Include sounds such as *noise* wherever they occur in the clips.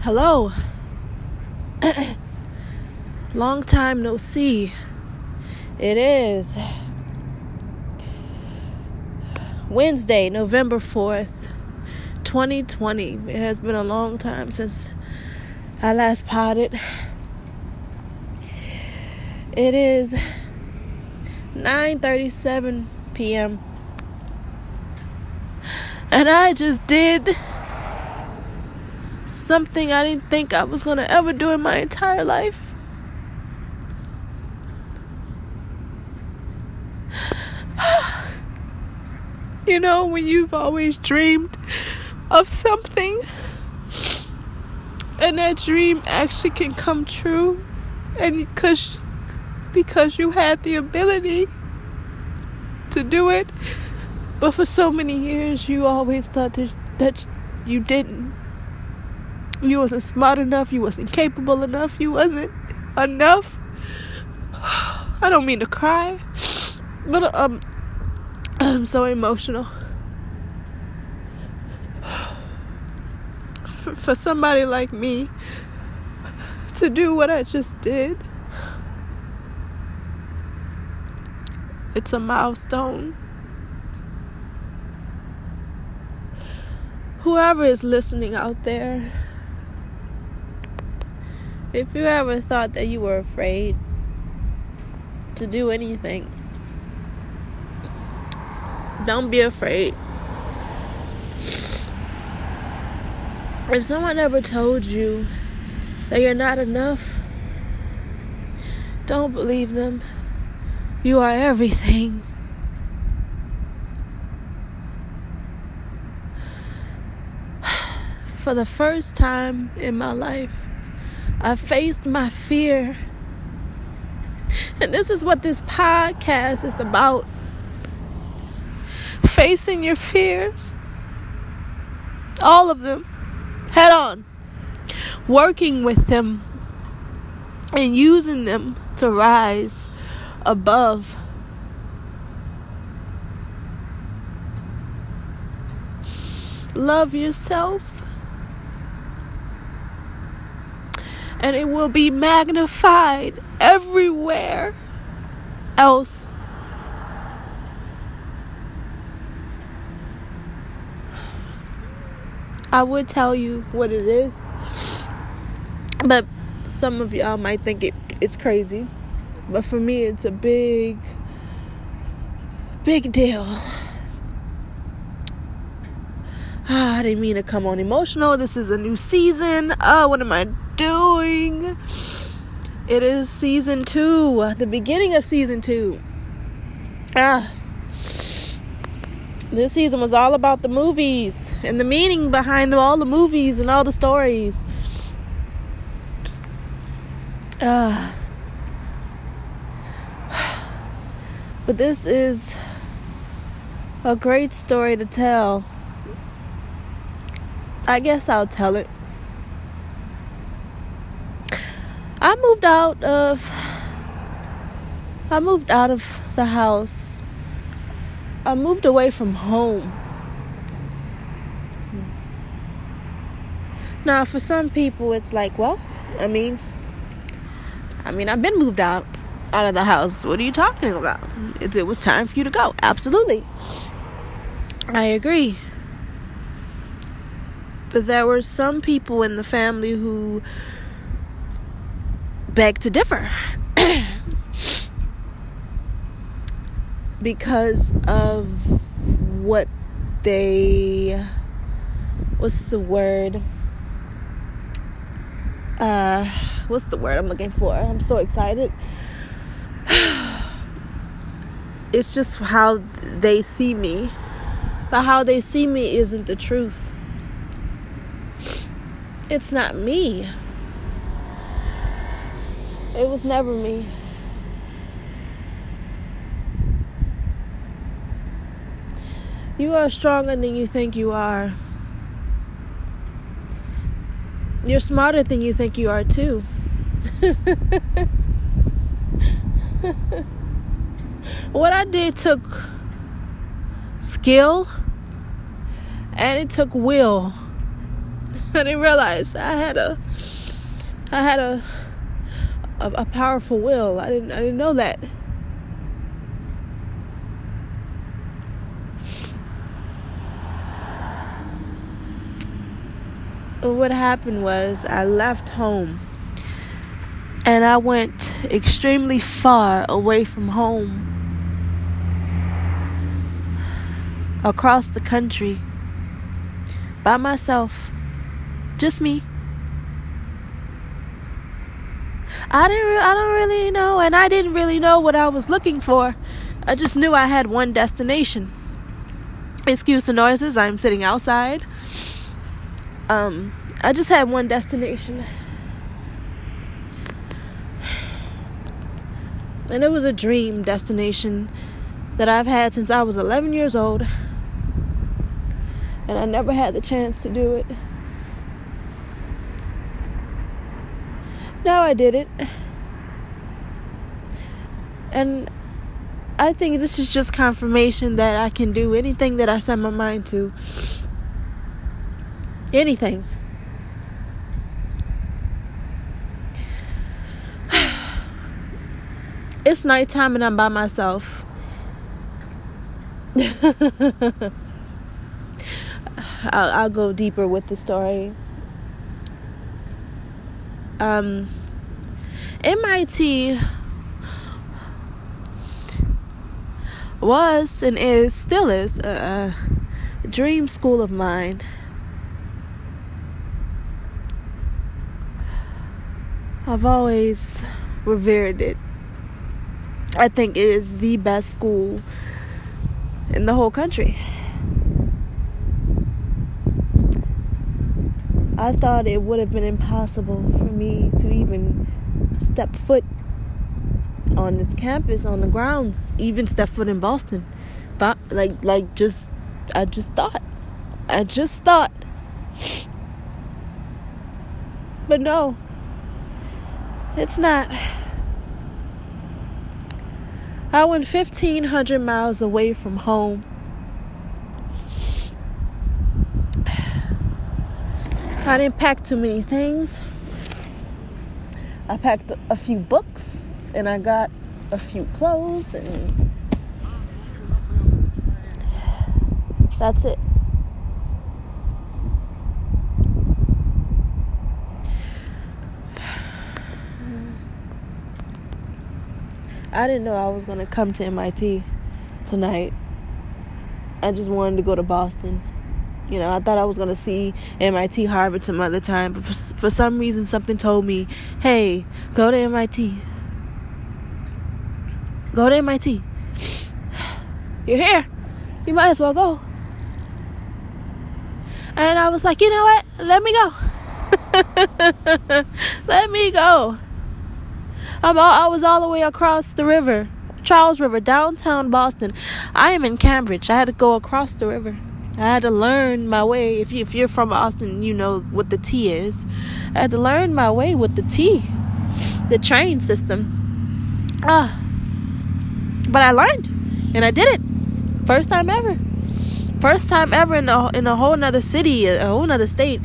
Hello. *coughs* Long time no see. It is Wednesday, November 4th, 2020. It has been a long time since I last potted. It is 9:37 p.m. And I just did something I didn't think I was going to ever do in my entire life. *sighs* you know, when you've always dreamed of something and that dream actually can come true and because because you had the ability to do it but for so many years you always thought that, that you didn't you wasn't smart enough, you wasn't capable enough, you wasn't enough. *sighs* I don't mean to cry, but um, I'm so emotional. *sighs* For somebody like me to do what I just did, it's a milestone. Whoever is listening out there, if you ever thought that you were afraid to do anything, don't be afraid. If someone ever told you that you're not enough, don't believe them. You are everything. *sighs* For the first time in my life, I faced my fear. And this is what this podcast is about. Facing your fears, all of them, head on, working with them, and using them to rise above. Love yourself and it will be magnified everywhere else. I would tell you what it is, but some of y'all might think it, it's crazy. But for me, it's a big, big deal. *sighs* I didn't mean to come on emotional. This is a new season. Oh, what am I doing? It is season two, the beginning of season two. Ah. This season was all about the movies and the meaning behind all the movies and all the stories. Ah. *sighs* But this is a great story to tell. I guess I'll tell it. I moved out of I moved out of the house. I moved away from home. Now, for some people it's like, well, I mean, I mean, I've been moved out out of the house. What are you talking about? It, it was time for you to go. Absolutely. I agree. But there were some people in the family who begged to differ. Because of what they what's the word? Uh what's the word i'm looking for? I'm so excited. *sighs* It's just how they see me. But how they see me isn't the truth it's not me it was never me. You are stronger than you think you are. You're smarter than you think you are, too. *laughs* what I did took skill and it took will. *laughs* I didn't realize I had a I had a a, a powerful will. I didn't I didn't know that. what happened was I left home and I went extremely far away from home across the country by myself just me I didn't I don't really know and I didn't really know what I was looking for I just knew I had one destination excuse the noises I'm sitting outside um, I just had one destination. And it was a dream destination that I've had since I was 11 years old. And I never had the chance to do it. Now I did it. And I think this is just confirmation that I can do anything that I set my mind to anything. *sighs* it's nighttime and I'm by myself. *laughs* I'll, I'll, go deeper with the story. Um, MIT was and is still is a, a dream school of mine. I've always revered it. I think it is the best school in the whole country. I thought it would have been impossible for me to even step foot on its campus, on the grounds, even step foot in Boston. But like like just I just thought. I just thought. But no, it's not. I went 1,500 miles away from home. I didn't pack too many things. I packed a few books and I got a few clothes and that's it. I didn't know I was going to come to MIT tonight. I just wanted to go to Boston. You know, I thought I was going to see MIT, Harvard some other time, but for, for some reason, something told me, hey, go to MIT. Go to MIT. You're here. You might as well go. And I was like, you know what? Let me go. *laughs* Let me go. I'm all, I was all the way across the river, Charles River, downtown Boston. I am in Cambridge. I had to go across the river. I had to learn my way. If, you, if you're from Boston, you know what the T is. I had to learn my way with the T, the train system. Ah, but I learned, and I did it. First time ever. First time ever in a in a whole nother city, a whole nother state,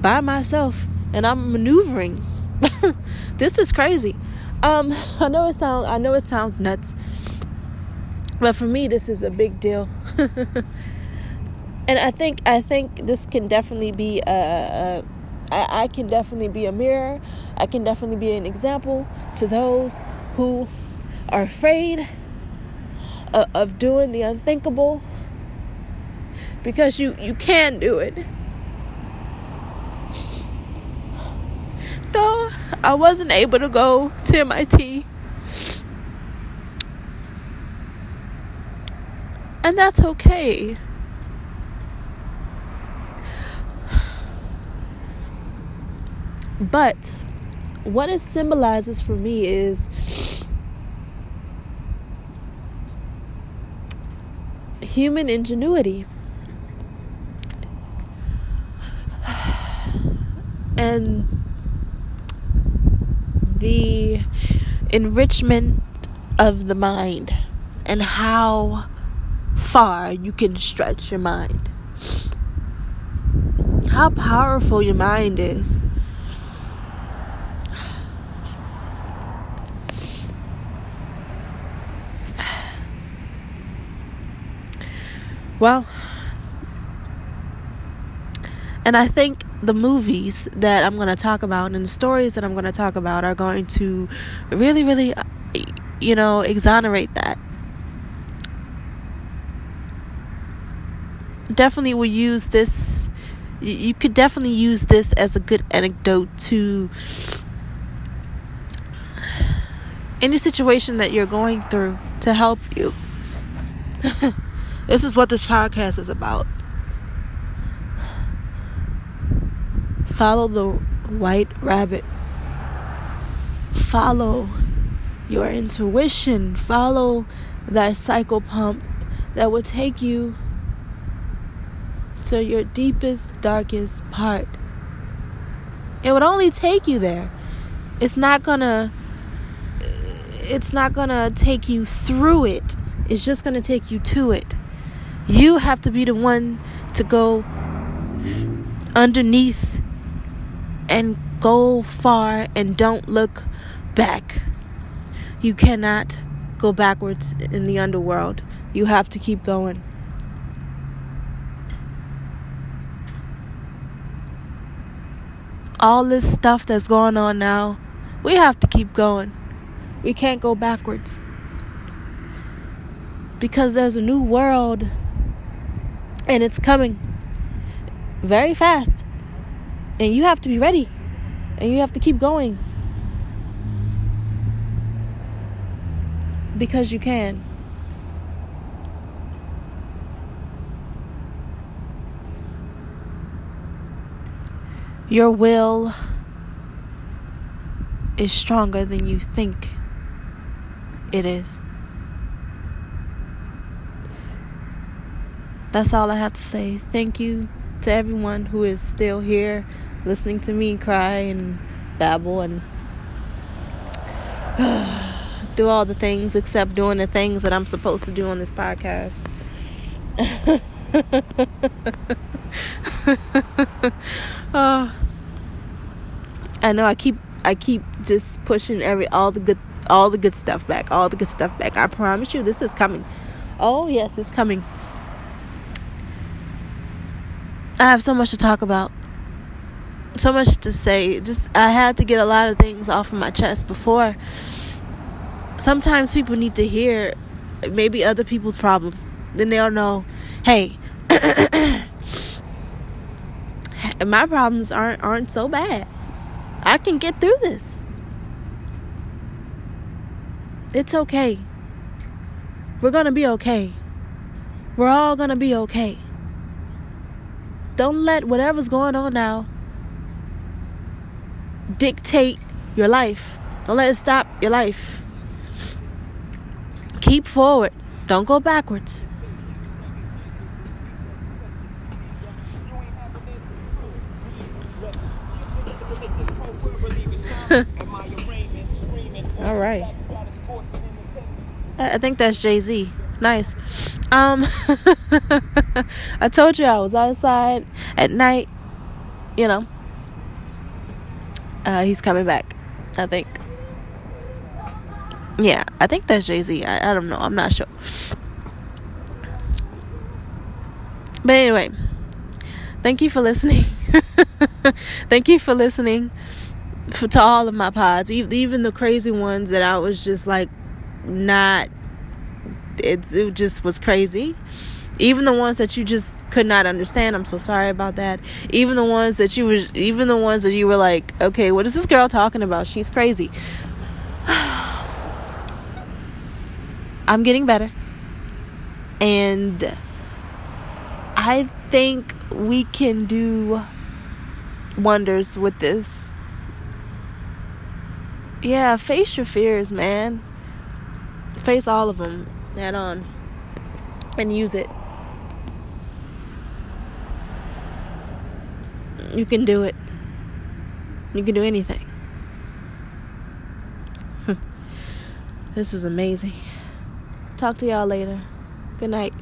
by myself, and I'm maneuvering. *laughs* this is crazy. Um, *laughs* I know it sounds I know it sounds nuts, but for me this is a big deal. *laughs* and I think I think this can definitely be a, a I, I can definitely be a mirror. I can definitely be an example to those who are afraid of, of doing the unthinkable because you you can do it. though I wasn't able to go to MIT. And that's okay. But what it symbolizes for me is human ingenuity. And the enrichment of the mind and how far you can stretch your mind. how powerful your mind is. Well, and I think the movies that I'm going to talk about and the stories that I'm going to talk about are going to really, really, you know, exonerate that. Definitely will use this, you could definitely use this as a good anecdote to any situation that you're going through to help you. *laughs* This is what this podcast is about. Follow the white rabbit. Follow your intuition. Follow that psychopomp that will take you to your deepest, darkest part. It would only take you there. It's not gonna it's not gonna take you through it. It's just gonna take you to it. You have to be the one to go underneath and go far and don't look back. You cannot go backwards in the underworld. You have to keep going. All this stuff that's going on now, we have to keep going. We can't go backwards. Because there's a new world and it's coming very fast. And you have to be ready. And you have to keep going. Because you can. Your will is stronger than you think it is. That's all I have to say. Thank you to everyone who is still here listening to me cry and babble and *sighs* do all the things except doing the things that I'm supposed to do on this podcast. *laughs* uh, I know I keep I keep just pushing every all the good all the good stuff back, all the good stuff back. I promise you this is coming. Oh yes, it's coming. I have so much to talk about. So much to say. Just I had to get a lot of things off of my chest before. Sometimes people need to hear maybe other people's problems. Then they'll know, hey, *coughs* my problems aren't aren't so bad. I can get through this. It's okay. We're going to be okay. We're all going to be okay. Don't let whatever's going on now dictate your life. Don't let it stop your life. Keep forward. Don't go backwards. *laughs* All right. I think that's Jay Z. Nice. Um, *laughs* I told you I was outside at night. You know, uh, he's coming back. I think. Yeah, I think that's Jay Z. I, I don't know. I'm not sure. But anyway, thank you for listening. *laughs* thank you for listening for, to all of my pods, even the crazy ones that I was just like not it's it just was crazy. Even the ones that you just could not understand i'm so sorry about that. Even the ones that you was even the ones that you were like okay what is this girl talking about? She's crazy. *sighs* I'm getting better. And i think we can do wonders with this. Yeah face your fears man. Face all of them head on and use it. You can do it. You can do anything. *laughs* this is amazing. Talk to y'all later. Good night.